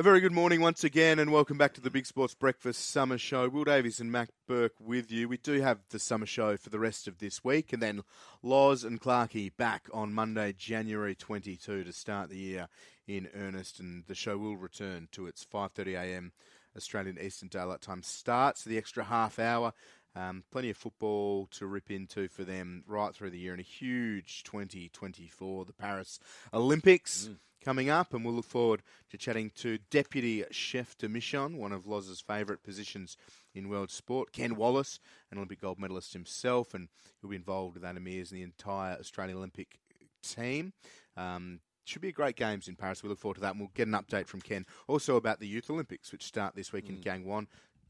A very good morning once again, and welcome back to the Big Sports Breakfast Summer Show. Will Davies and Mac Burke with you. We do have the summer show for the rest of this week, and then Loz and Clarkey back on Monday, January 22 to start the year in earnest, and the show will return to its 5.30am Australian Eastern Daylight Time start, so the extra half hour. Um, plenty of football to rip into for them right through the year, and a huge 2024, the Paris Olympics. Mm coming up, and we'll look forward to chatting to Deputy Chef de Mission, one of Loz's favourite positions in world sport, Ken Wallace, an Olympic gold medalist himself, and he'll be involved with Anna Meares and the entire Australian Olympic team. Um, should be a great games in Paris. We look forward to that, and we'll get an update from Ken also about the Youth Olympics, which start this week mm. in Gangwon.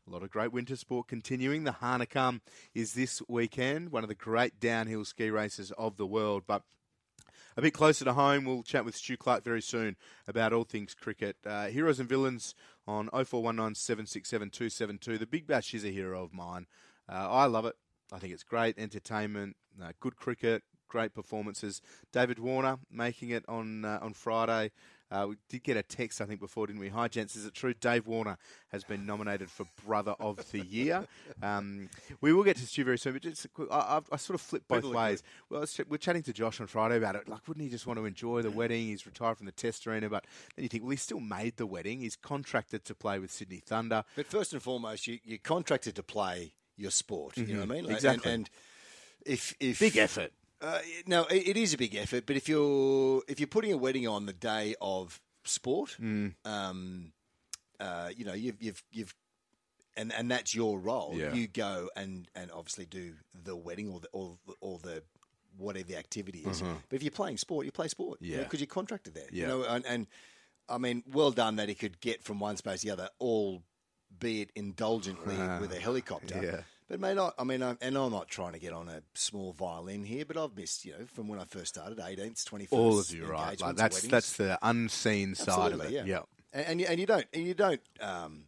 A lot of great winter sport continuing. The Hahnenkamm is this weekend, one of the great downhill ski races of the world. But a bit closer to home, we'll chat with Stu Clark very soon about all things cricket. Uh, heroes and villains on 0419 The Big Bash is a hero of mine. Uh, I love it. I think it's great entertainment, uh, good cricket, great performances. David Warner making it on uh, on Friday. Uh, we did get a text, I think, before, didn't we? Hi, gents. Is it true Dave Warner has been nominated for Brother of the Year? Um, we will get to Stu very soon, but just, I, I, sort of flip both People ways. Well, we're chatting to Josh on Friday about it. Like, wouldn't he just want to enjoy the wedding? He's retired from the Test arena, but then you think, well, he still made the wedding. He's contracted to play with Sydney Thunder. But first and foremost, you, you're contracted to play your sport. Mm-hmm. You know what I mean? Exactly. And, and if, if big effort. Uh, no, it, it is a big effort. But if you're if you're putting a wedding on the day of sport. Mm. Um, uh, you know, you've you've you've and and that's your role. Yeah. You go and and obviously do the wedding or the or, or the whatever the activity is. Mm-hmm. But if you're playing sport, you play sport. Yeah, because you are contracted there. Yeah. You know, and, and I mean, well done that he could get from one space to the other, albeit indulgently uh, with a helicopter. Yeah. But mate, I, I mean, I, and I'm not trying to get on a small violin here, but I've missed, you know, from when I first started, 18th, 21st. All of you, right? Like that's weddings. that's the unseen side Absolutely, of it. Yeah. And, and, you, and you don't and you don't um,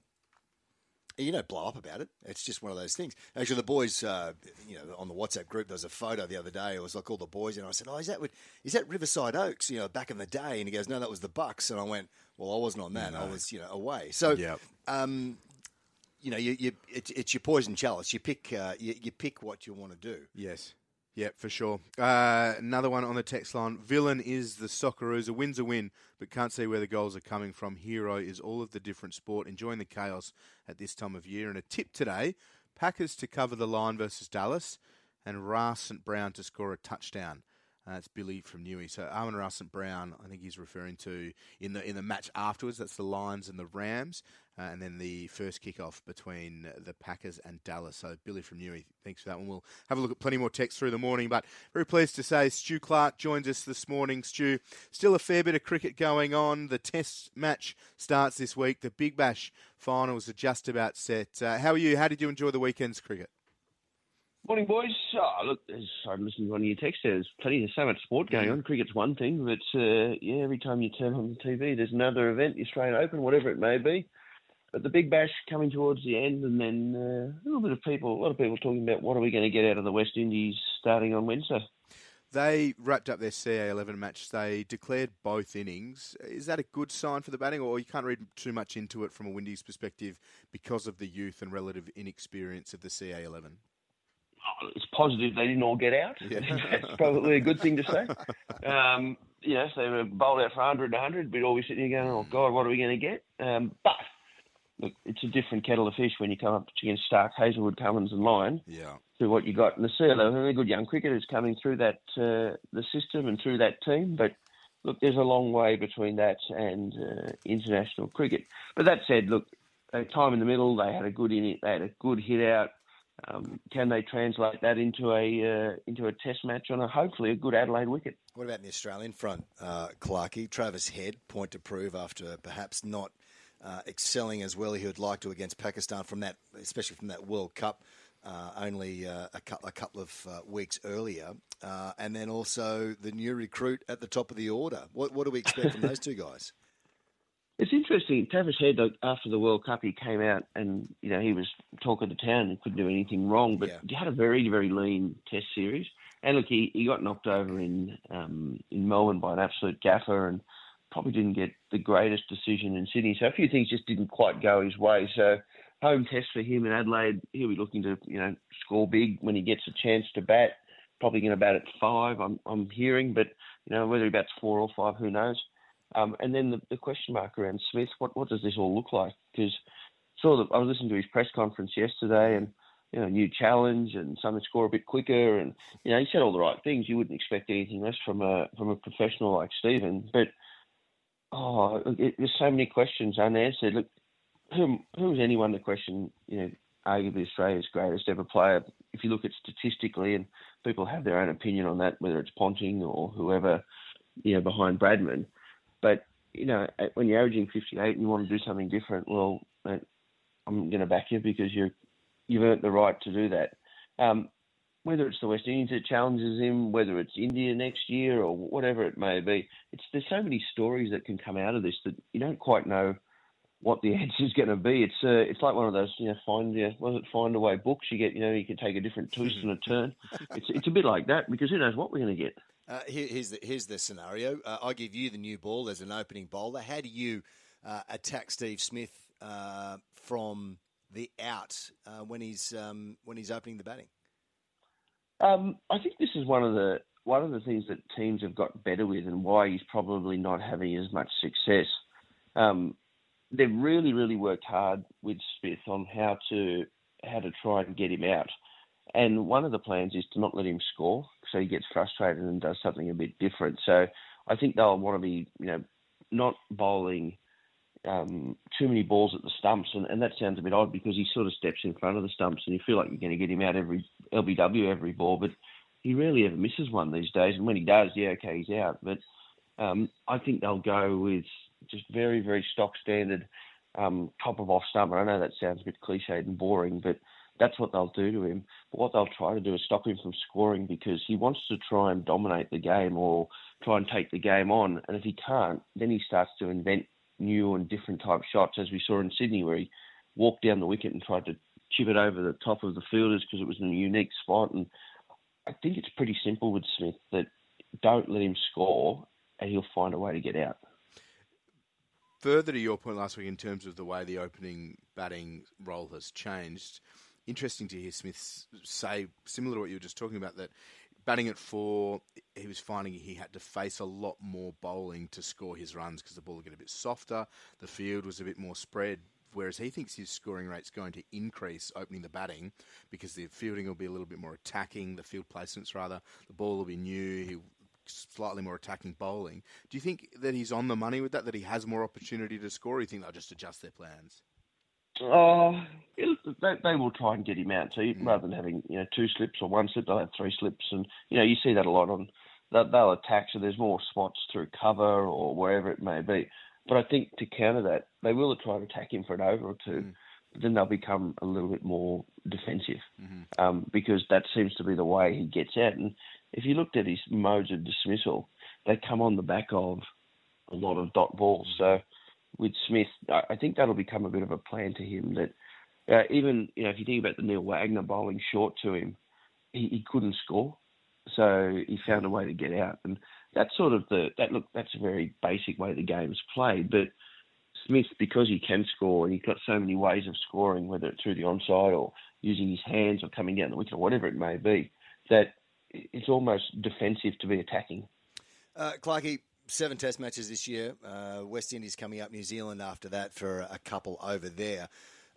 you don't blow up about it. It's just one of those things. Actually, the boys, uh, you know, on the WhatsApp group, there was a photo the other day. It was like all the boys, and I said, "Oh, is that is that Riverside Oaks? You know, back in the day?" And he goes, "No, that was the Bucks." And I went, "Well, I wasn't on that. No. I was, you know, away." So, yep. um, you know, you, you it's, it's, your poison chalice. You pick uh, you, you, pick what you want to do. Yes. Yeah, for sure. Uh, another one on the text line. Villain is the Socceroos. A win's a win, but can't see where the goals are coming from. Hero is all of the different sport, enjoying the chaos at this time of year. And a tip today Packers to cover the line versus Dallas, and Ra St. Brown to score a touchdown. Uh, it's Billy from Newey. So Amon Ra St. Brown, I think he's referring to in the in the match afterwards. That's the Lions and the Rams, uh, and then the first kickoff between the Packers and Dallas. So Billy from Newey, thanks for that one. We'll have a look at plenty more text through the morning. But very pleased to say Stu Clark joins us this morning. Stu, still a fair bit of cricket going on. The Test match starts this week. The Big Bash finals are just about set. Uh, how are you? How did you enjoy the weekend's cricket? Morning, boys. Oh, look, I'm listening to one of your texts. There's plenty, of so much sport going on. Cricket's one thing, but uh, yeah, every time you turn on the TV, there's another event, the Australian Open, whatever it may be. But the Big Bash coming towards the end, and then uh, a little bit of people, a lot of people talking about what are we going to get out of the West Indies starting on Wednesday. They wrapped up their CA11 match. They declared both innings. Is that a good sign for the batting, or you can't read too much into it from a Windies perspective because of the youth and relative inexperience of the CA11? It's positive they didn't all get out. Yeah. That's probably a good thing to say. Um, you know, if they were bowled out for 100 100, we'd all be sitting here going, oh, God, what are we going to get? Um, but, look, it's a different kettle of fish when you come up against Starc, Hazlewood, Cummins and Lyon. Yeah. To what you got in the sea. They're good young cricketers coming through that uh, the system and through that team, but look, there's a long way between that and uh, international cricket. But that said, look, time in the middle, they had a good in it, they had a good hit out. Um, can they translate that into a uh, into a test match on a hopefully a good Adelaide wicket? What about the Australian front, uh, Clarkey? Travis Head, point to prove after perhaps not uh, excelling as well as he would like to against Pakistan from that, especially from that World Cup. Uh, only uh, a, cu- a, couple of uh, weeks earlier, uh, and then also the new recruit at the top of the order. What, what do we expect from those two guys? It's interesting. Travis Head, after the World Cup, he came out and you know he was talk of the town and couldn't do anything wrong. But yeah. he had a very very lean Test series, and look, he, he got knocked over in um, in Melbourne by an absolute gaffer, and probably didn't get the greatest decision in Sydney. So a few things just didn't quite go his way. So home test for him in Adelaide. He'll be looking to you know score big when he gets a chance to bat. Probably going to bat at five. I'm I'm hearing, but you know whether he bats four or five, who knows. Um, and then the, the, question mark around Smith. What what does this all look like? Because saw I was listening to his press conference yesterday, and you know new challenge and something score a bit quicker, and you know he said all the right things. You wouldn't expect anything less from a from a professional like Stephen, but oh, it, there's so many questions unanswered. Look, who who is anyone to question? You know, arguably Australia's greatest ever player. If you look at statistically, and people have their own opinion on that, whether it's Ponting or whoever, you know, behind Bradman. But you know, when you're averaging 58 and you want to do something different, well, I'm going to back you because you you've earned the right to do that. Um, whether it's the West Indies that challenges him, whether it's India next year or whatever it may be, it's there's so many stories that can come out of this that you don't quite know what the answer is going to be. It's uh, it's like one of those you know find yeah was it find away books you get you know you can take a different twist and a turn. It's it's a bit like that because who knows what we're going to get. Uh, here, here's the here's the scenario. Uh, I give you the new ball as an opening bowler. How do you uh, attack Steve Smith uh, from the out uh, when he's um, when he's opening the batting? Um, I think this is one of the one of the things that teams have got better with, and why he's probably not having as much success. Um, they've really, really worked hard with Smith on how to how to try and get him out. And one of the plans is to not let him score, so he gets frustrated and does something a bit different. So I think they'll want to be, you know, not bowling um, too many balls at the stumps, and, and that sounds a bit odd because he sort of steps in front of the stumps, and you feel like you're going to get him out every LBW every ball, but he rarely ever misses one these days. And when he does, yeah, okay, he's out. But um, I think they'll go with just very, very stock standard um, top of off stump. I know that sounds a bit cliched and boring, but that's what they'll do to him. But what they'll try to do is stop him from scoring because he wants to try and dominate the game or try and take the game on. And if he can't, then he starts to invent new and different type shots, as we saw in Sydney, where he walked down the wicket and tried to chip it over the top of the fielders because it was in a unique spot. And I think it's pretty simple with Smith that don't let him score and he'll find a way to get out. Further to your point last week in terms of the way the opening batting role has changed, interesting to hear Smith say, similar to what you were just talking about, that batting at four, he was finding he had to face a lot more bowling to score his runs because the ball would get a bit softer, the field was a bit more spread. Whereas he thinks his scoring rate's going to increase opening the batting because the fielding will be a little bit more attacking, the field placements rather, the ball will be new, he slightly more attacking bowling. Do you think that he's on the money with that? That he has more opportunity to score? Or you think they'll just adjust their plans? Oh, they, they will try and get him out. So mm. rather than having you know two slips or one slip, they'll have three slips, and you know you see that a lot on. They'll attack, so there's more spots through cover or wherever it may be. But I think to counter that, they will try and attack him for an over or two. Mm. But then they'll become a little bit more defensive mm-hmm. um, because that seems to be the way he gets out. And if you looked at his modes of dismissal, they come on the back of a lot of dot balls. So with Smith, I think that'll become a bit of a plan to him that uh, even you know if you think about the Neil Wagner bowling short to him, he, he couldn't score, so he found a way to get out, and that's sort of the that look that's a very basic way the game's played, but. Smith, because he can score and he's got so many ways of scoring, whether it's through the onside or using his hands or coming down the wicket or whatever it may be, that it's almost defensive to be attacking. Uh, Clarkey, seven Test matches this year. Uh, West Indies coming up, New Zealand after that for a couple over there.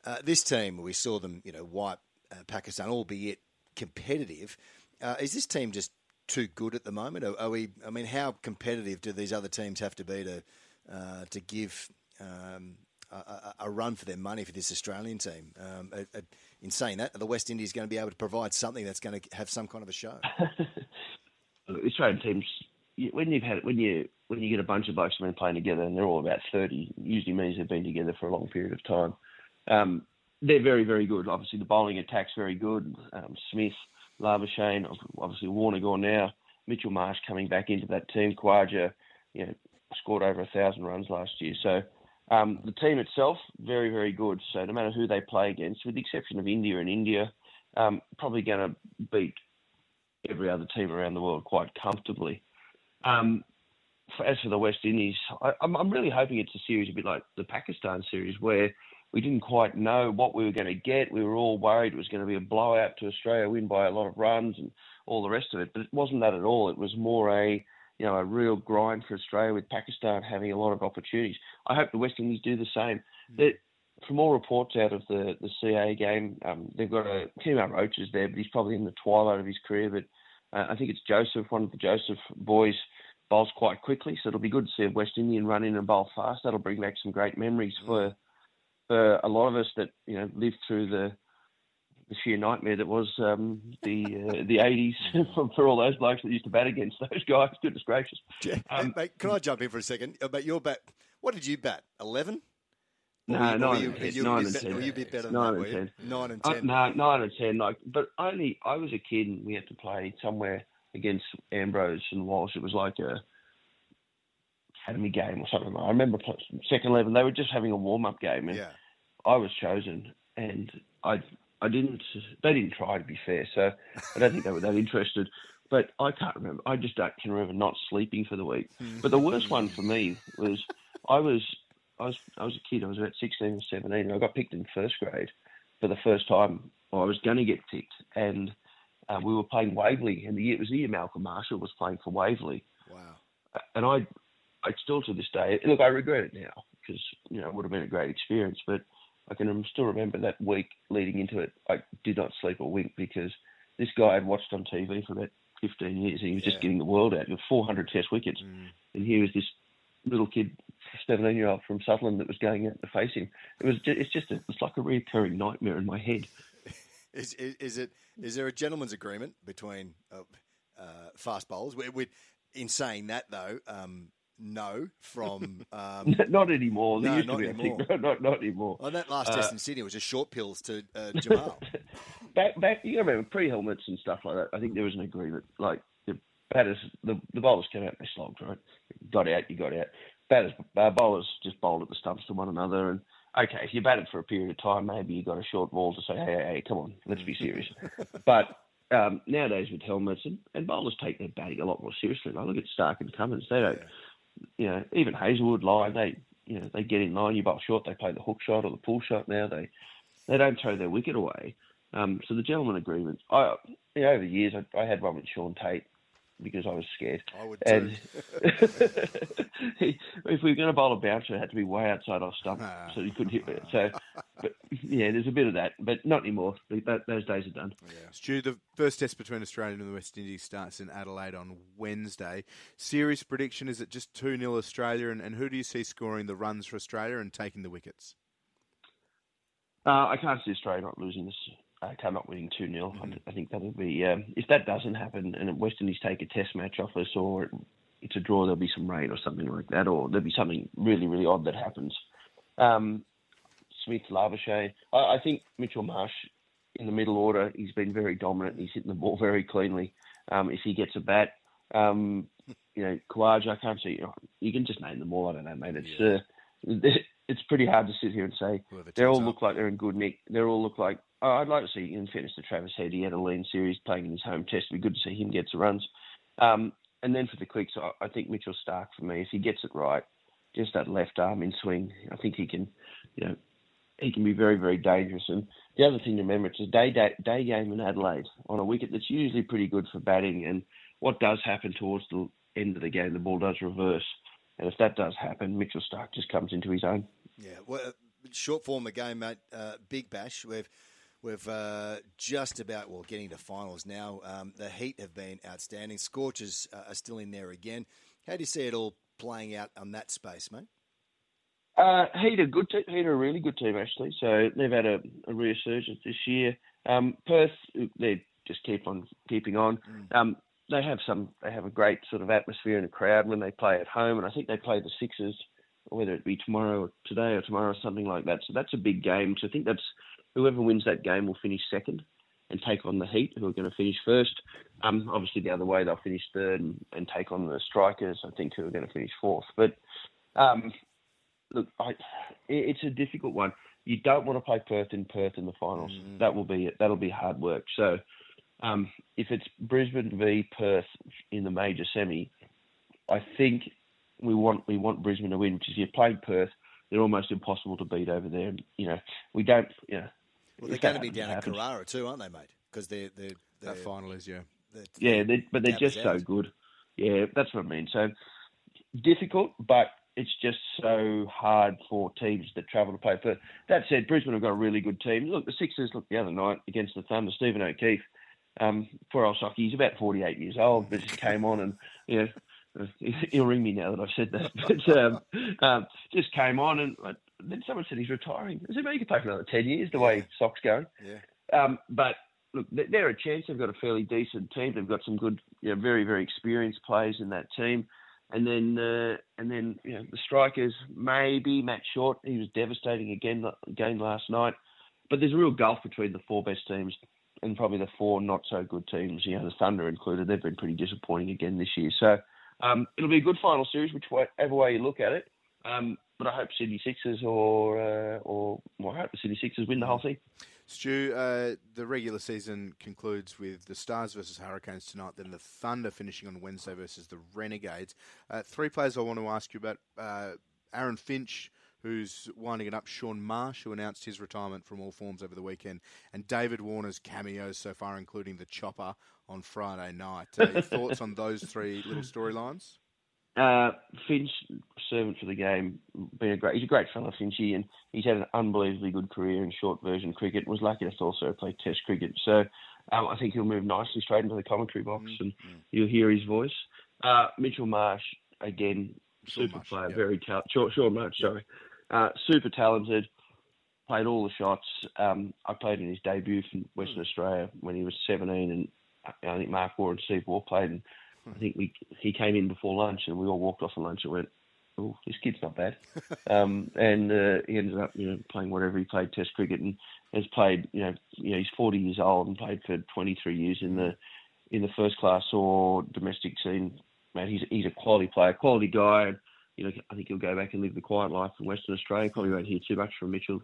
Uh, this team, we saw them, you know, wipe uh, Pakistan, albeit competitive. Uh, is this team just too good at the moment? Are, are, we? I mean, how competitive do these other teams have to be to uh, to give um, a, a, run for their money for this Australian team? Um, in saying that, the West Indies going to be able to provide something that's going to have some kind of a show? Australian teams, when you've had when you when you get a bunch of blokes been playing together and they're all about thirty, usually means they've been together for a long period of time. Um, they're very very good. Obviously, the bowling attack's very good. Um, Smith, Labuschagne, obviously Warner gone now. Mitchell Marsh coming back into that team. Khawaja, you know, scored over a thousand runs last year. So um, the team itself, very, very good. So no matter who they play against, with the exception of India and India, um, probably going to beat every other team around the world quite comfortably. Um, as for the West Indies, I, I'm, I'm really hoping it's a series a bit like the Pakistan series where we didn't quite know what we were going to get. We were all worried it was going to be a blowout to Australia, win by a lot of runs and all the rest of it. But it wasn't that at all. It was more a you know a real grind for Australia with Pakistan having a lot of opportunities. I hope the West Indies do the same. Mm. from all reports out of the the CA game, um, they've got a Kemar Roach is there, but he's probably in the twilight of his career. But uh, I think it's Joseph, one of the Joseph boys, bowls quite quickly. So it'll be good to see a West Indian run in and bowl fast. That'll bring back some great memories for for a lot of us that you know lived through the the sheer nightmare that was um, the uh, the eighties for all those blokes that used to bat against those guys. Goodness gracious! Yeah. Um, mate, can I jump in for a second? About uh, your bat, what did you bat? Eleven? No, nine, you, you, nine and ten. Were you a bit better nine and ten. Nine and ten. Uh, no, nine and ten. Like, but only I was a kid and we had to play somewhere against Ambrose and Walsh. It was like a academy game or something. I remember second eleven. They were just having a warm up game, and yeah. I was chosen, and I I didn't. They didn't try to be fair, so I don't think they were that interested. But I can't remember. I just don't, can remember not sleeping for the week. Hmm. But the worst one for me was I was I was I was a kid. I was about sixteen or seventeen, and I got picked in first grade for the first time. I was going to get picked, and uh, we were playing Waverley, and the year, it was the year Malcolm Marshall was playing for Waverley. Wow! And I, I still to this day, look, I regret it now because you know it would have been a great experience, but I can still remember that week leading into it. I did not sleep a wink because this guy I had watched on TV for about 15 years. And he was yeah. just getting the world out with 400 Test wickets, mm. and here was this little kid, 17 year old from Sutherland, that was going out to face him. It was just, it's just a, it's like a recurring nightmare in my head. Is, is, is it is there a gentleman's agreement between uh, uh, fast bowlers? We, we, in saying that though, um, no from um, not anymore. No, not anymore. Think, not, not anymore. Well, that last uh, test in Sydney was just short pills to uh, Jamal. back, back, you remember pre helmets and stuff like that. I think there was an agreement. Like the batters, the, the bowlers came out, they slogged right. Got out, you got out. Batters, uh, bowlers just bowled at the stumps to one another, and okay, if you batted for a period of time, maybe you got a short ball to say, hey, hey, hey come on, let's be serious. but um, nowadays with helmets and, and bowlers take their batting a lot more seriously. Like look at Starc and Cummins, they don't. You know, even Hazlewood line, they you know they get in line, you bowl short, they play the hook shot or the pull shot. Now they they don't throw their wicket away. Um, so the gentleman agreement. I you know, over the years I, I had one with Shaun Tait because I was scared. I would. And if we were going to bowl a bouncer, it had to be way outside our stump, so you couldn't hit it. So, but yeah, there's a bit of that, but not anymore. Those days are done. Yeah. Stu, the first test between Australia and the West Indies starts in Adelaide on Wednesday. Serious prediction is it just two 0 Australia, and, and who do you see scoring the runs for Australia and taking the wickets? Uh, I can't see Australia not losing this uh, come up winning 2 0. Mm-hmm. I, think that'll be, um, if that doesn't happen and West Indies take a test match off us or it's a draw, there'll be some rain or something like that, or there'll be something really, really odd that happens. Um, Smith, Labuschagne. I, I think Mitchell Marsh in the middle order, he's been very dominant. He's hitting the ball very cleanly. Um, if he gets a bat, um, you know, Khawaja, I can't see. You can just name them all. I don't know, mate. It's yeah. uh, it's pretty hard to sit here and say they all look like they're in good nick. They all look like I'd like to see, in fairness to Travis Head, he had a lean series playing in his home test. It'd be good to see him get some runs. Um, and then for the quicks, I, think Mitchell Starc, for me, if he gets it right, just that left arm in swing, I think he can, you know, he can be very, very dangerous. And the other thing to remember, it's a day, day, day game in Adelaide on a wicket that's usually pretty good for batting. And what does happen towards the end of the game, the ball does reverse. And if that does happen, Mitchell Starc just comes into his own. Yeah, well, uh, short form game, mate. Uh, Big Bash. We've we've uh, just about well getting to finals now. Um, the Heat have been outstanding. Scorchers uh, are still in there again. How do you see it all playing out on that space, mate? Uh, Heat are good. Te- Heat are a really good team actually. So they've had a, a resurgence this year. Um, Perth, they just keep on keeping on. Mm. Um, they have some. They have a great sort of atmosphere and a crowd when they play at home, and I think they play the Sixers whether it be tomorrow or today or tomorrow or something like that. So that's a big game. So I think that's whoever wins that game will finish second and take on the Heat, who are going to finish first. Um, obviously, the other way they'll finish third and, and, take on the Strikers, I think, who are going to finish fourth. But um, look, I, it's a difficult one. You don't want to play Perth in Perth in the finals. Mm. That will be it. That'll be hard work. So um, if it's Brisbane v Perth in the major semi, I think we want we want Brisbane to win, because you played Perth, they're almost impossible to beat over there. You know, we don't. You know, well, they're going to be down at Carrara too, aren't they, mate? Because they're, they're, they're that final is yeah. Yeah, they're, but they're just so good. Yeah, that's what I mean. So difficult, but it's just so hard for teams that travel to play. But that said, Brisbane have got a really good team. Look, the Sixers look the other night against the Thunder. Stephen O'Keefe, um, poor old Socky, he's about 48 years old, but just came on and you know, he'll ring me now that I've said that. But um, um, just came on and then someone said he's retiring. I said, well, you could play for another 10 years the yeah. way Sock's going. Yeah. Um, but look, they're a chance. They've got a fairly decent team. They've got some good, you know, very, very experienced players in that team. And then, uh, and then, you know, the strikers maybe Matt Short. He was devastating again again last night. But there's a real gulf between the four best teams and probably the four not so good teams. You know, the Thunder included. They've been pretty disappointing again this year. So um, it'll be a good final series, whichever way you look at it. Um, but I hope Sydney Sixers or uh, or well, I hope the Sydney Sixers win the whole thing. Stu, uh, the regular season concludes with the Stars versus Hurricanes tonight, then the Thunder finishing on Wednesday versus the Renegades. Uh, three players I want to ask you about uh, Aaron Finch, who's winding it up, Shaun Marsh, who announced his retirement from all forms over the weekend, and David Warner's cameos so far, including the chopper on Friday night. Uh, thoughts on those three little storylines? Uh, Finch, servant for the game, been a great. He's a great fellow, Finchy, and he's had an unbelievably good career in short version cricket. Was lucky to also play Test cricket, so um, I think he'll move nicely straight into the commentary box, mm-hmm. and mm. you'll hear his voice. Uh, Mitchell Marsh, again, super Marsh, player, yep. very talented. Short, short Marsh, yep. sorry, uh, super talented. Played all the shots. Um, I played in his debut from Western mm. Australia when he was 17, and I think Mark and Steve Waugh played. And, I think we he came in before lunch and we all walked off for lunch and went, oh, this kid's not bad. um, and uh, he ended up, you know, playing whatever he played Test cricket and has played, you know, you know, he's 40 years old and played for 23 years in the in the first class or domestic scene. Man, he's he's a quality player, quality guy. And, you know, I think he'll go back and live the quiet life in Western Australia. Probably won't hear too much from Mitchell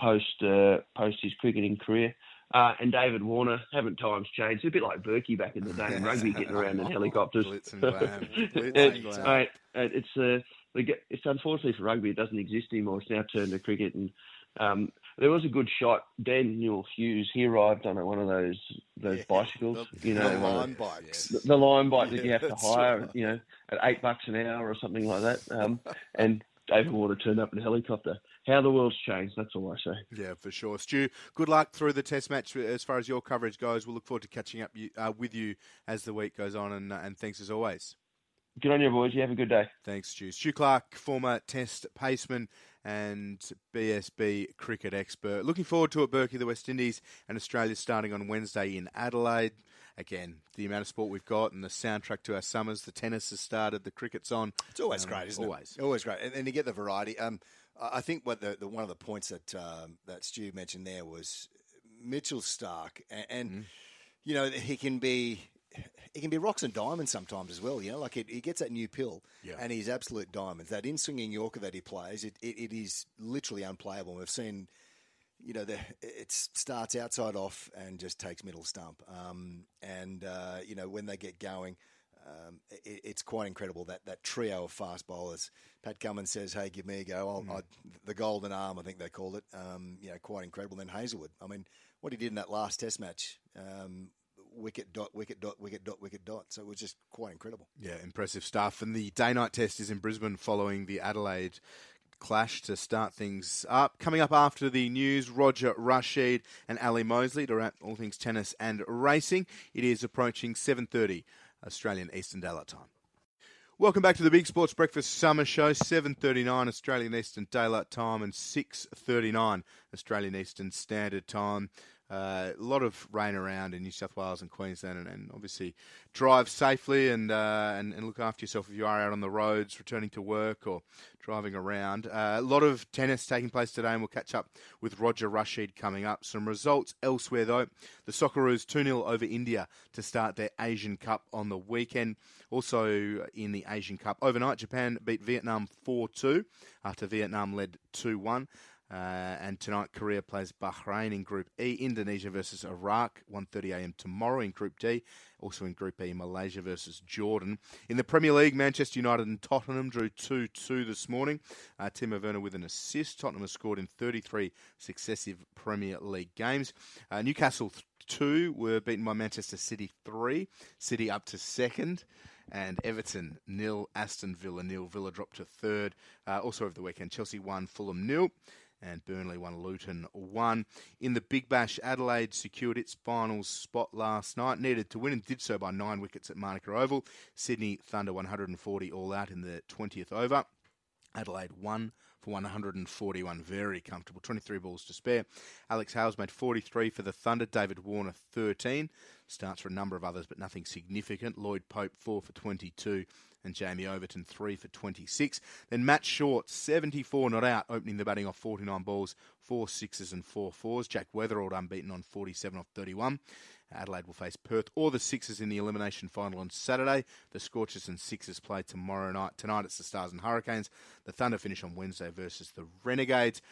post uh, post his cricketing career. Uh, and David Warner, haven't times changed? It's a bit like Berkey back in the day in rugby, getting around in helicopters. Blitz and glam. Blitz Mate, it's uh, it's unfortunately for rugby, it doesn't exist anymore. It's now turned to cricket, and um, there was a good shot. Daniel Hughes, he arrived on one of those those yeah, bicycles, the, you know, the Lime bikes, the, the Lime bike yeah, that you have to hire, right. you know, at eight bucks an hour or something like that. Um, and David Warner turned up in a helicopter. How the world's changed, that's all I say. Yeah, for sure. Stu, good luck through the test match as far as your coverage goes. We'll look forward to catching up uh, with you as the week goes on, and, uh, and thanks as always. Good on you, boys. You have a good day. Thanks, Stu. Stu Clark, former Test paceman and BSB cricket expert. Looking forward to it, Berkey, the West Indies and Australia starting on Wednesday in Adelaide again, the amount of sport we've got and the soundtrack to our summers. The tennis has started, the cricket's on. It's always um, great, isn't always. it? Always Always great, and, and you get the variety. Um, I think what the, the, one of the points that um, that Stu mentioned there was Mitchell Starc, and, and mm. you know he can be he can be rocks and diamonds sometimes as well. You know, like it, he gets that new pill, yeah. and he's absolute diamonds. That in swinging Yorker that he plays, it, it, it is literally unplayable. We've seen you know, the, it starts outside off and just takes middle stump. Um, and, uh, you know, when they get going, um, it, it's quite incredible that, that trio of fast bowlers. Pat Cummins says, hey, give me a go. Mm. I, the golden arm, I think they called it. Um, you know, quite incredible. Then Hazlewood. I mean, what he did in that last test match, um, wicket dot, wicket dot, wicket dot, wicket dot. So it was just quite incredible. Yeah, impressive stuff. And the day night test is in Brisbane following the Adelaide clash to start things up. Coming up after the news, Roger Rasheed and Ally Mosley to wrap all things tennis and racing. It is approaching 7.30 Australian Eastern Daylight Time. Welcome back to the Big Sports Breakfast Summer Show, 7.39 Australian Eastern Daylight Time and 6.39 Australian Eastern Standard Time. Uh, a lot of rain around in New South Wales and Queensland, and, and obviously drive safely and, uh, and, and look after yourself if you are out on the roads, returning to work or driving around. Uh, a lot of tennis taking place today, and we'll catch up with Roger Rasheed coming up. Some results elsewhere though: the Socceroos two 0 over India to start their Asian Cup on the weekend. Also in the Asian Cup overnight, Japan beat Vietnam four two after Vietnam led two one. Uh, and tonight, Korea plays Bahrain in Group E. Indonesia versus Iraq, 1.30am tomorrow in Group D. Also in Group E, Malaysia versus Jordan. In the Premier League, Manchester United and Tottenham drew 2-2 this morning. Uh, Timo Werner with an assist. Tottenham has scored in 33 successive Premier League games. Uh, Newcastle 2 were beaten by Manchester City 3. City up to second and Everton nil, Aston Villa nil. Villa dropped to third. Uh, also over the weekend, Chelsea won, Fulham nil and Burnley won Luton 1. In the Big Bash, Adelaide secured its finals spot last night, needed to win and did so by nine wickets at Manuka Oval. Sydney Thunder 140 all out in the 20th over. Adelaide won for 141, very comfortable. 23 balls to spare. Alex Hales made 43 for the Thunder. David Warner 13. Starts for a number of others, but nothing significant. Lloyd Pope 4 for 22 and Jamie Overton 3 for 26. Then Matt Short, 74 not out, opening the batting off 49 balls, 4 sixes and 4 fours. Jake Weatherald unbeaten on 47 off 31. Adelaide will face Perth or the Sixers in the elimination final on Saturday. The Scorchers and Sixers play tomorrow night. Tonight it's the Stars and Hurricanes. The Thunder finish on Wednesday versus the Renegades.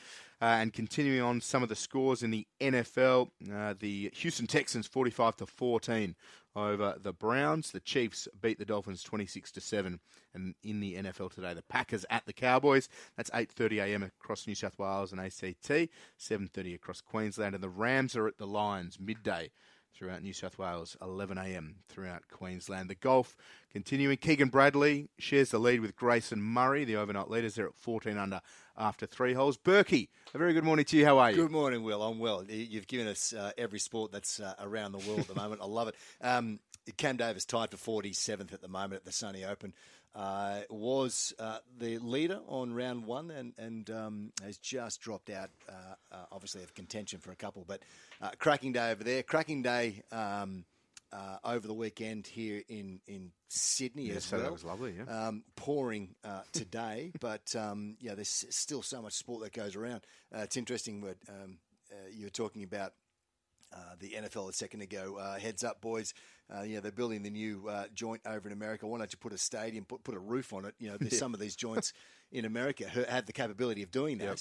Uh, and continuing on some of the scores in the NFL, uh, the Houston Texans 45 to 14 over the Browns. The Chiefs beat the Dolphins 26 to 7. And in the NFL today, the Packers at the Cowboys. That's 8:30 a.m. across New South Wales and ACT, 7:30 across Queensland, and the Rams are at the Lions midday throughout New South Wales, 11am throughout Queensland. The golf continuing. Keegan Bradley shares the lead with Grayson Murray, the overnight leaders. They're at 14 under after three holes. Berkey, a very good morning to you. How are you? Good morning, Will. I'm well. You've given us uh, every sport that's uh, around the world at the moment. I love it. Um, Cam Davis tied for 47th at the moment at the Sony Open. Uh, was uh, the leader on round one and, and um, has just dropped out, uh, uh obviously, of contention for a couple. But uh, cracking day over there. Cracking day um, uh, over the weekend here in, in Sydney as well. That was lovely, yeah. Um, pouring today, but um, yeah, there's still so much sport that goes around. it's interesting what um, you were talking about uh, the NFL a second ago. Uh, heads up, boys. Uh, you know, they're building the new uh, joint over in America. Why don't you put a stadium, put, put a roof on it? You know, there's yeah. some of these joints in America who have the capability of doing that. Yep.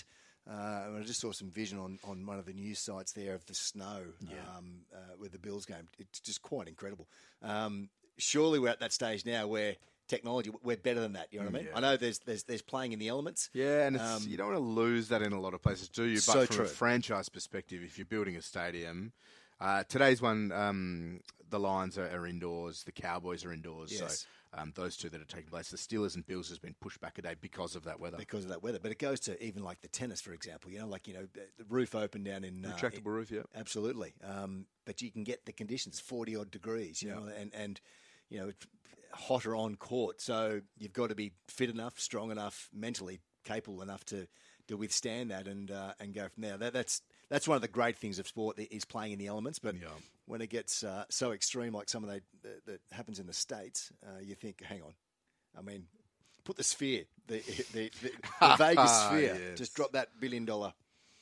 Uh, I just saw some vision on, on one of the news sites there of the snow yeah. um, with the Bills game. It's just quite incredible. Um, surely we're at that stage now where technology. We're better than that. You know what I mean? Yeah. I know there's there's there's playing in the elements. Yeah, and um, you don't want to lose that in a lot of places, do you? But so from true. a franchise perspective, if you're building a stadium, uh, today's one, um, the Lions are, are, indoors, the Cowboys are indoors. Yes. So um, those two that are taking place, the Steelers and Bills has been pushed back a day because of that weather. Because of that weather, but it goes to even like the tennis, for example. You know, like you know, the roof open down in uh, retractable uh, roof, yeah, absolutely. Um, but you can get the conditions forty odd degrees, you yeah. know, and and you know, hotter on court. So you've got to be fit enough, strong enough, mentally capable enough to to withstand that and uh, and go from there. That, that's that's one of the great things of sport is playing in the elements. But yeah. when it gets uh, so extreme, like some of that that happens in the states, uh, you think, hang on, I mean, put the sphere, the the, the, the Vegas sphere, yes. just drop that billion dollar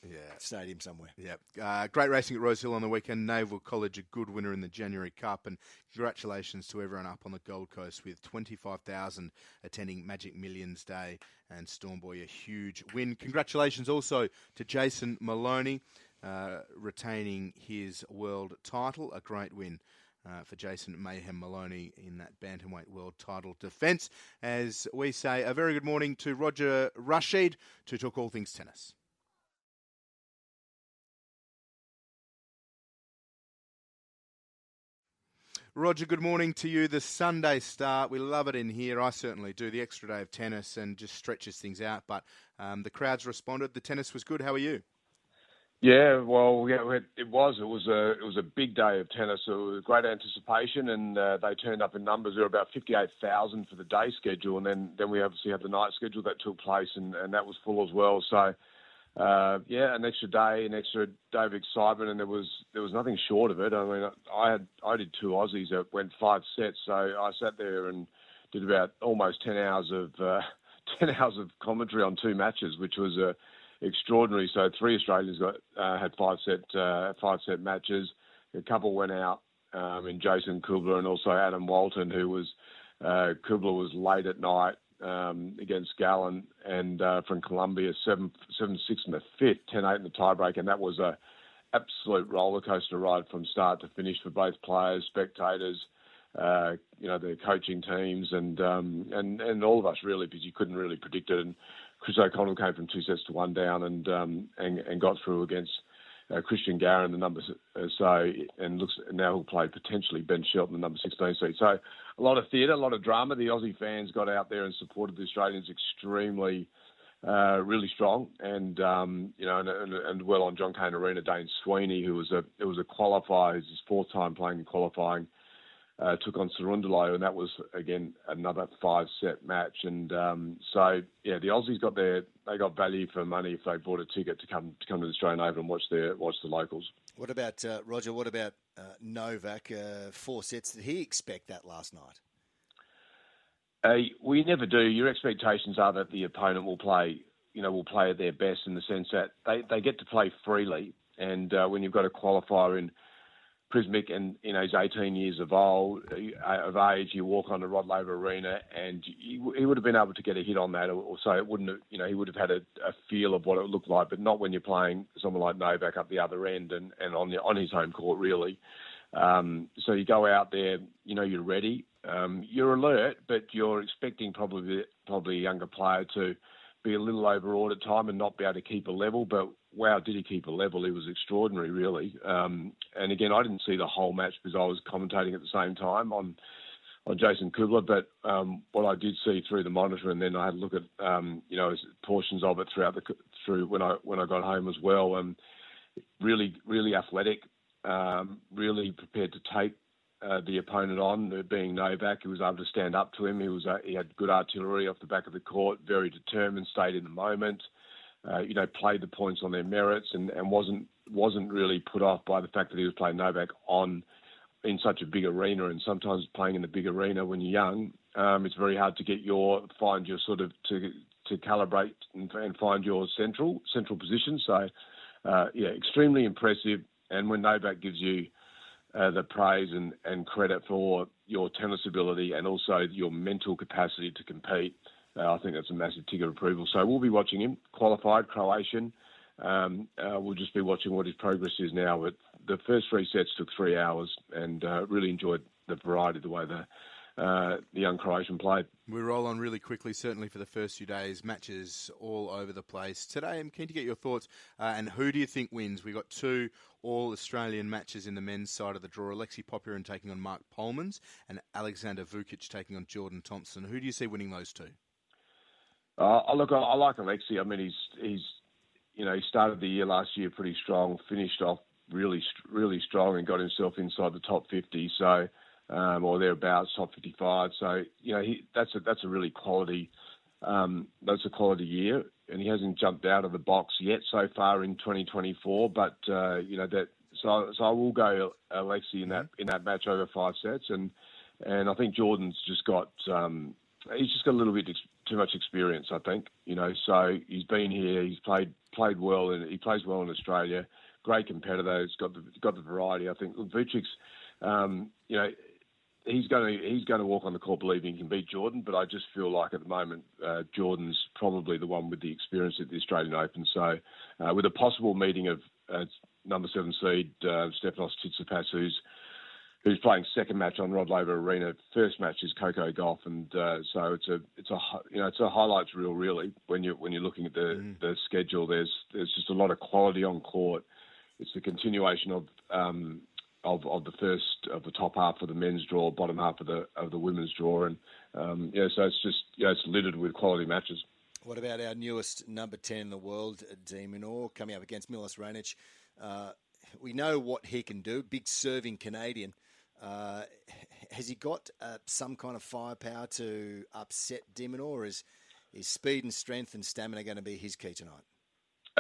yeah. stadium somewhere. Yeah. Uh, great racing at Rosehill on the weekend. Naval College, a good winner in the January Cup. And congratulations to everyone up on the Gold Coast with 25,000 attending Magic Millions Day. And Stormboy, a huge win. Congratulations also to Jason Maloney, uh, retaining his world title. A great win. Uh, for Jason Mayhem Maloney in that bantamweight world title defence. As we say, a very good morning to Roger Rasheed to talk all things tennis. Roger, good morning to you. The Sunday start, we love it in here. I certainly do. The extra day of tennis and just stretches things out. But um, the crowds responded. The tennis was good. How are you? Yeah, well, yeah, it was. It was a it was a big day of tennis. It was great anticipation, and uh, they turned up in numbers. There were about fifty eight thousand for the day schedule, and then then we obviously had the night schedule that took place, and, and that was full as well. So uh, yeah, an extra day, an extra day of excitement, and there was there was nothing short of it. I mean, I had I did two Aussies that went five sets, so I sat there and did about almost ten hours of uh, ten hours of commentary on two matches, which was uh, extraordinary. So three Australians got uh, had five set uh, five set matches. A couple went out, um, in Jason Kubler and also Adam Walton, who was uh, Kubler was late at night um, against Galán and uh, from Colombia, 7 7 6 in the fifth, 10 8 in the tiebreak. And that was a absolute roller coaster ride from start to finish for both players, spectators, uh, you know, the coaching teams, and, um, and, and all of us really, because you couldn't really predict it. And Chris O'Connell came from two sets to one down and, um, and, and got through against uh, Cristian Garin, the number uh, so, and looks now he'll play potentially Ben Shelton, the number 16 seat. So a lot of theatre, a lot of drama. The Aussie fans got out there and supported the Australians extremely, uh, really strong, and um, you know, and, and, and, well on John Cain Arena, Dane Sweeney, who was a it was a qualifier, his fourth time playing in qualifying uh, took on Cerundolo, and that was again another five set match. And um, so yeah, the Aussies got their they got value for money if they bought a ticket to come to come to the Australian Open and watch their watch the locals. What about uh, Roger? What about uh, Novak? Uh, four sets. Did he expect that last night? Uh, we never do. Your expectations are that the opponent will play, you know, will play at their best in the sense that they, they get to play freely. And uh, when you've got a qualifier in Prizmic, and you know he's 18 years of old of age. You walk on the Rod Laver Arena, and he, he, would have been able to get a hit on that, or so it wouldn't have. You know, he would have had a, a, feel of what it looked like, but not when you're playing someone like Novak up the other end and, and on the, on his home court, really. Um, so you go out there, you know, you're ready, um, you're alert, but you're expecting probably probably a younger player to be a little overawed at time and not be able to keep a level. But wow, did he keep a level? He was extraordinary, really. Um, and again, I didn't see the whole match because I was commentating at the same time on on Jason Kubler. But um, what I did see through the monitor, and then I had a look at um, you know portions of it throughout the through when I when I got home as well. Um, really, really athletic, um, really prepared to take uh, the opponent on, being Novak. He was able to stand up to him. He was uh, he had good artillery off the back of the court, very determined, stayed in the moment uh, you know, played the points on their merits and, and wasn't wasn't really put off by the fact that he was playing Novak on in such a big arena. And sometimes playing in a big arena when you're young, um, it's very hard to get your find your sort of to to calibrate and, and find your central central position. So, uh, yeah, extremely impressive. And when Novak gives you uh, the praise and, and credit for your tennis ability and also your mental capacity to compete, I think that's a massive ticket of approval. So we'll be watching him, qualified Croatian. Um, uh, we'll just be watching what his progress is now. But the first three sets took three hours, and uh, really enjoyed the variety, the way the uh, the young Croatian played. We roll on really quickly, certainly for the first few days. Matches all over the place. Today, I'm keen to get your thoughts. Uh, and who do you think wins? We've got two all Australian matches in the men's side of the draw. Alexei Popyrin taking on Marc Polmans, and Alexander Vukic taking on Jordan Thompson. Who do you see winning those two? Uh, look, I, I like Alexei. I mean, he's he's you know he started the year last year pretty strong, finished off really really strong, and got himself inside the top 50. So um, or thereabouts, top 55. So you know he that's a that's a really quality um, that's a quality year, and he hasn't jumped out of the box yet so far in 2024. But uh, you know that so so I will go Alexei in that in that match over five sets, and and I think Jordan's just got um, he's just got a little bit too much experience, I think. You know, so he's been here, he's played played well, and he plays well in Australia. Great competitor. He's got the got the variety. I think Vukic's, um, you know, he's going to he's going to walk on the court believing he can beat Jordan. But I just feel like at the moment uh, Jordan's probably the one with the experience at the Australian Open. So uh, with a possible meeting of uh, number seven seed uh, Stefanos Tsitsipas, who's who's playing second match on Rod Laver Arena. First match is Coco Gauff, and uh, so it's a it's a you know it's a highlights reel really when you when you're looking at the mm. the schedule. There's there's just a lot of quality on court. It's the continuation of um, of of the first of the top half of the men's draw, bottom half of the of the women's draw, and um, yeah, so it's just yeah, it's littered with quality matches. What about our newest number ten in the world, de Minaur, coming up against Milos Raonic? Uh, we know what he can do. Big serving Canadian. Uh, has he got uh, some kind of firepower to upset Minaur, or is, is speed and strength and stamina going to be his key tonight?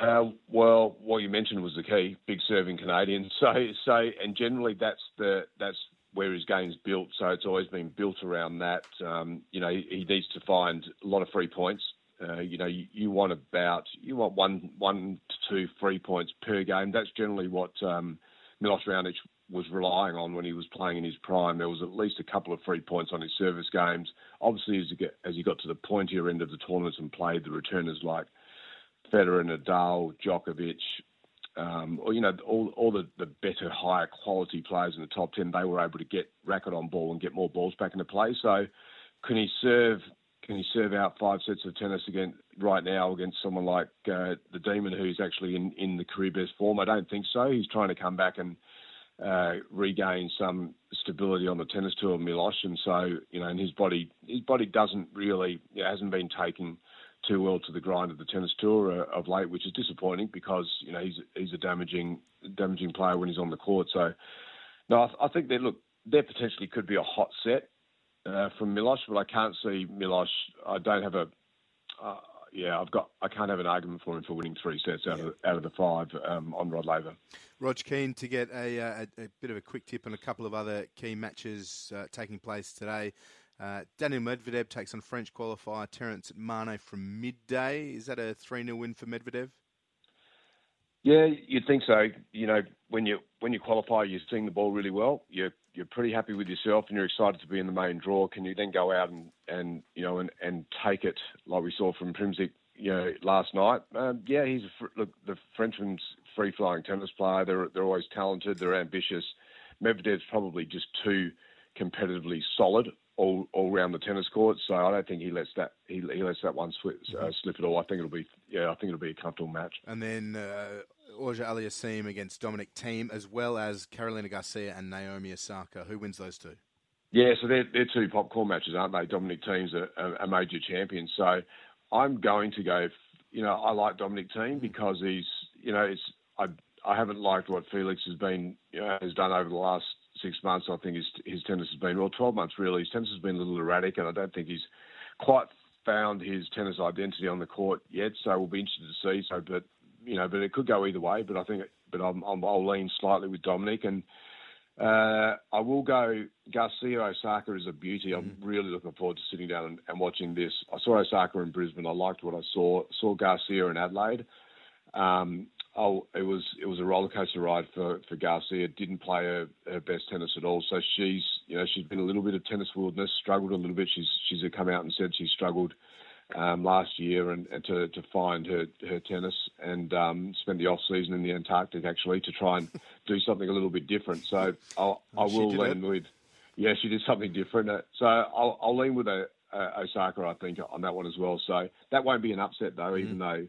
Uh, well, what you mentioned was the key, big serving Canadian. So, so, and generally that's the that's where his game's built. So it's always been built around that. Um, you know, he, he, needs to find a lot of free points. Uh, you know, you, you, want about you want one one to two free points per game. That's generally what um, Milos Raonic was relying on when he was playing in his prime. There was at least a couple of free points on his service games. Obviously, as he, get, as he got to the pointier end of the tournament and played the returners like Federer, Nadal, Djokovic, um, or you know, all, all the, the better, higher quality players in the top ten, they were able to get racket on ball and get more balls back into play. So, can he serve? Can he serve out five sets of tennis again right now against someone like uh, the Demon, who's actually in, in the career best form? I don't think so. He's trying to come back and uh, regain some stability on the tennis tour, Milos, and so you know, and his body, his body doesn't really, hasn't been taking too well to the grind of the tennis tour uh, of late, which is disappointing because you know he's he's a damaging damaging player when he's on the court. So, no, I, I think that look, there potentially could be a hot set uh, from Milos, but I can't see Milos. I don't have a. Uh, yeah, I've got. I can't have an argument for him for winning three sets out yeah. of the, out of the five um, on Rod Laver. Rog keen to get a, uh, a, a, bit of a quick tip on a couple of other key matches uh, taking place today. Uh, Daniil Medvedev takes on French qualifier Terence Atmane from midday. Is that a 3 0 win for Medvedev? Yeah, you'd think so. You know, when you when you qualify, you're seeing the ball really well. You're you're pretty happy with yourself, and you're excited to be in the main draw. Can you then go out and, and you know and, and take it like we saw from Prizmic, you know, last night? Um, yeah, he's a, look the Frenchman's free flying tennis player. They're they're always talented. They're ambitious. Medvedev's probably just too competitively solid all all around the tennis court. So I don't think he lets that he, he lets that one slip, uh, mm-hmm. slip at all. I think it'll be yeah, I think it'll be a comfortable match. And then uh, Auger-Aliassime against Dominic Thiem, as well as Carolina Garcia and Naomi Osaka. Who wins those two? Yeah, so they're, they're two popcorn matches, aren't they? Dominic Thiem's a, a, major champion, so I'm going to go. You know, I like Dominic Thiem mm-hmm. because he's you know it's I I haven't liked what Felix has been you know, has done over the last six months, I think his his tennis has been, well, 12 months really. His tennis has been a little erratic, and I don't think he's quite found his tennis identity on the court yet. So we'll be interested to see. So, but you know, but it could go either way. But I think, but I'm, i will lean slightly with Dominic, and uh, I will go Garcia Osaka is a beauty. I'm mm-hmm. really looking forward to sitting down and, and, watching this. I saw Osaka in Brisbane. I liked what I saw. Saw Garcia in Adelaide. Um, oh, it was it was a roller coaster ride for for Garcia. Didn't play her, her best tennis at all. So she's you know she's been a little bit of tennis wilderness, struggled a little bit. She's she's come out and said she struggled um, last year and, and, to to find her her tennis and um, spent the off season in the Antarctic actually to try and do something a little bit different. So I'll, I will lean it. with yeah she did something different. Uh, so I'll, I'll lean with a, a Osaka I think on that one as well. So that won't be an upset though, mm. even though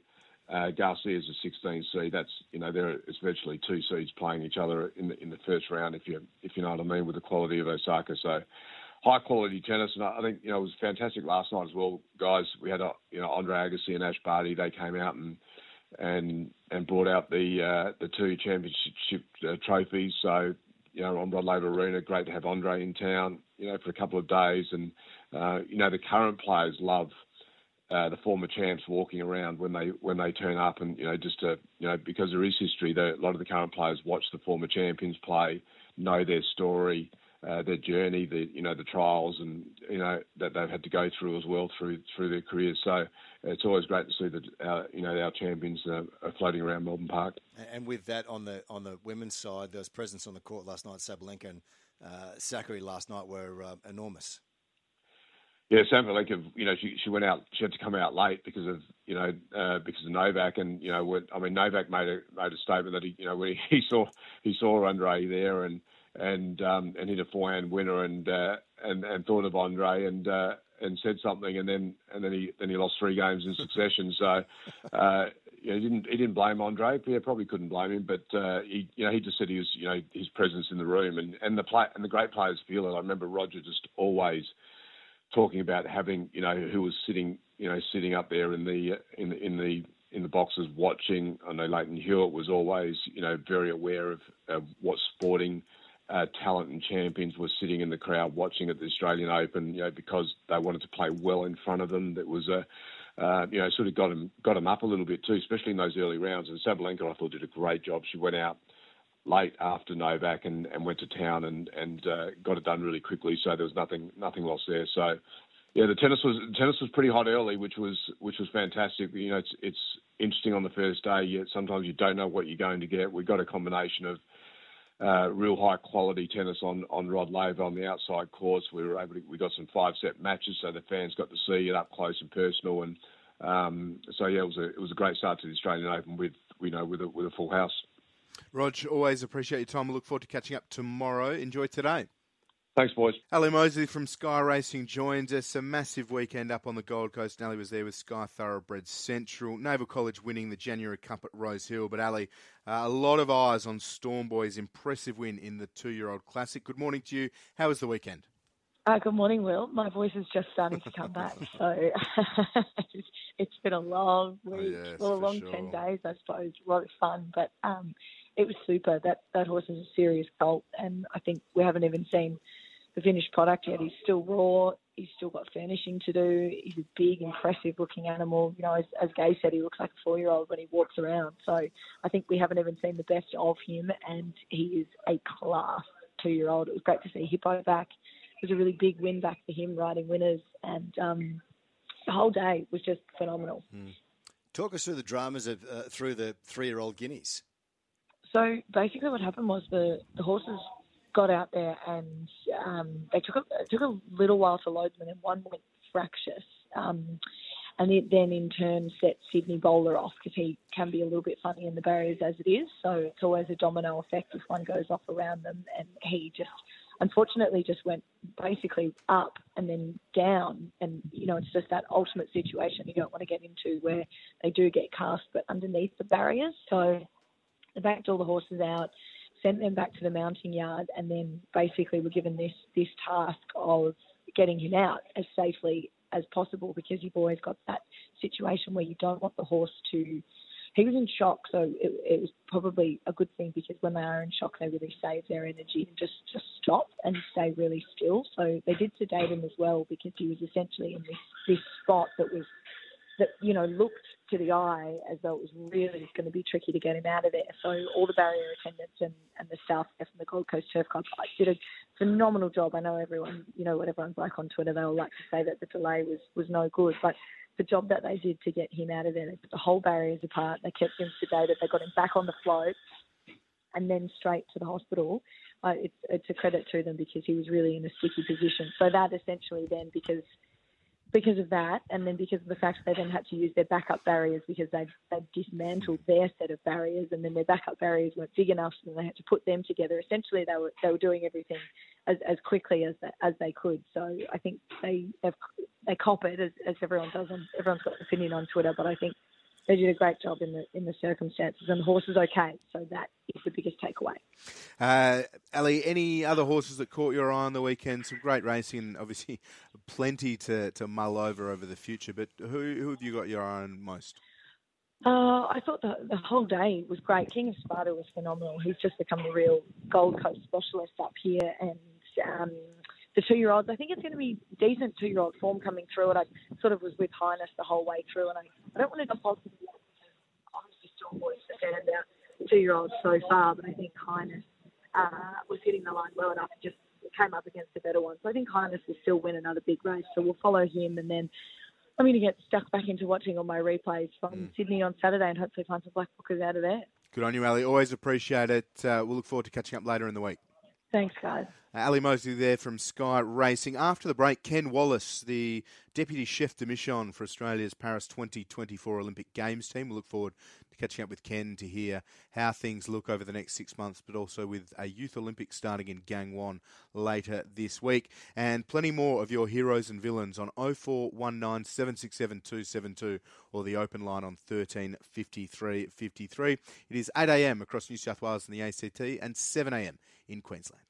uh, Garcia is a 16 seed. That's you know there virtually two seeds playing each other in the in the first round. If you if you know what I mean with the quality of Osaka. So high quality tennis, and I think you know it was fantastic last night as well, guys. We had you know Andre Agassi and Ash Barty. They came out and and and brought out the uh, the two championship uh, trophies. So you know on Rod Laver Arena, great to have Andre in town. You know for a couple of days, and uh, you know the current players love uh, the former champs walking around when they when they turn up, and you know just to you know because there is history. A lot of the current players watch the former champions play, know their story, uh, their journey, the you know the trials, and you know that they've had to go through as well through through their careers. So it's always great to see that our, you know our champions are, floating around Melbourne Park. And with that on the on the women's side, was presence on the court last night. Sabalenka and uh, Sakkari last night were uh, enormous. Yeah, Sam Sabalenka, you know, she she went out. She had to come out late because of you know uh, because of Novak, and you know, when, I mean, Novak made a made a statement that he you know when he, he saw he saw Andre there and and um, and hit a forehand winner and uh, and and thought of Andre and uh, and said something, and then and then he then he lost three games in succession. So. Uh, you know, he didn't he didn't blame Andre. Yeah, probably couldn't blame him, but uh, he you know he just said he was you know his presence in the room and and the play and the great players feel it. I remember Roger just always talking about having, you know, who was sitting, you know, sitting up there in the in the in the in the boxes watching. I know Lleyton Hewitt was always, you know, very aware of, of what sporting uh, talent and champions were sitting in the crowd watching at the Australian Open, you know, because they wanted to play well in front of them. That was a uh, you know, sort of got him got him up a little bit too, especially in those early rounds. And Sabalenka, I thought, did a great job. She went out late after Novak and, and went to town and and uh, got it done really quickly. So there was nothing nothing lost there. So yeah, the tennis was tennis was pretty hot early, which was which was fantastic. You know, it's it's interesting on the first day. Yet sometimes you don't know what you're going to get. We got a combination of uh, real high quality tennis on, on Rod Laver on the outside courts. We were able to, we got some five set matches, so the fans got to see it up close and personal. And um, so yeah, it was a it was a great start to the Australian Open with you know with a with a full house. Rog, always appreciate your time. We look forward to catching up tomorrow. Enjoy today. Thanks, boys. Ally Mosley from Sky Racing joins us. A massive weekend up on the Gold Coast. Ally was there with Sky Thoroughbred Central. Naval College winning the January Cup at Rose Hill. But Ally, uh, a lot of eyes on Storm Boy's impressive win in the two-year-old Classic. Good morning to you. How was the weekend? Uh, good morning, Will. My voice is just starting to come back, so it's been a long week, oh, yes, well, a long sure. ten days, I suppose. A lot of fun, but um, it was super. That that horse is a serious colt, and I think we haven't even seen the finished product yet. He's still raw. He's still got finishing to do. He's a big, impressive looking animal. You know, as, as Gai said, he looks like a four year old when he walks around. So I think we haven't even seen the best of him, and he is a class two year old. It was great to see Hippo back. It was a really big win back for him, riding winners, and um, the whole day was just phenomenal. Mm. Talk us through the dramas of uh, through the three year old guineas. So basically, what happened was the, the horses got out there and um, they took a, it took a little while to load them, and then one went fractious. Um, and it then in turn set Sydney Bowler off because he can be a little bit funny in the barriers as it is. So it's always a domino effect if one goes off around them. And he just, unfortunately, just went basically up and then down. And, you know, it's just that ultimate situation you don't want to get into where they do get cast but underneath the barriers. So they backed all the horses out sent them back to the mounting yard, and then basically were given this this task of getting him out as safely as possible because you've always got that situation where you don't want the horse to. He was in shock, so it, it was probably a good thing because when they are in shock, they really save their energy and just just stop and stay really still. So they did sedate him as well because he was essentially in this this spot that was that you know looked to the eye as though it was really going to be tricky to get him out of there. So all the barrier attendants and, and the staff from the Gold Coast Turf Club did a phenomenal job. I know everyone, you know, what everyone's like on Twitter, they all like to say that the delay was, was no good, but the job that they did to get him out of there, they put the whole barriers apart, they kept him sedated, they got him back on the float and then straight to the hospital. Uh, it's, it's a credit to them because he was really in a sticky position. So that essentially then, because because of that, and then because of the fact they then had to use their backup barriers because they they dismantled their set of barriers, and then their backup barriers weren't big enough, so they had to put them together. Essentially, they were they were doing everything as, as quickly as they, as they could. So I think they have, they cop it as, as everyone does. On, everyone's got an opinion on Twitter, but I think they did a great job in the in the circumstances, and the horse is okay. So that is the biggest takeaway. Uh, Ally, any other horses that caught your eye on the weekend? Some great racing, and obviously plenty to, to mull over over the future. But who who have you got your eye on most? Uh, I thought the, the whole day was great. King of Sparta was phenomenal. He's just become a real Gold Coast specialist up here, and um, the two-year-olds. I think it's going to be decent two-year-old form coming through. And I sort of was with Highness the whole way through, and I, I don't want to go positive obviously still boys stand out two-year-olds so far, but I think Highness uh, was hitting the line well enough. And just came up against a better one, so I think Highness will still win another big race. So we'll follow him, and then I'm going to get stuck back into watching all my replays from mm. Sydney on Saturday, and hopefully find some black bookers out of there. Good on you, Ally. Always appreciate it. Uh, we'll look forward to catching up later in the week. Thanks, guys. Ally Mosley there from Sky Racing. After the break, Ken Wallace, the Deputy Chef de Mission for Australia's Paris 2024 Olympic Games team. We look forward to catching up with Ken to hear how things look over the next six months, but also with a Youth Olympics starting in Gangwon later this week. And plenty more of your heroes and villains on 0419 767 272 or the open line on 13 53 53. It is 8am across New South Wales and the ACT and 7am in Queensland.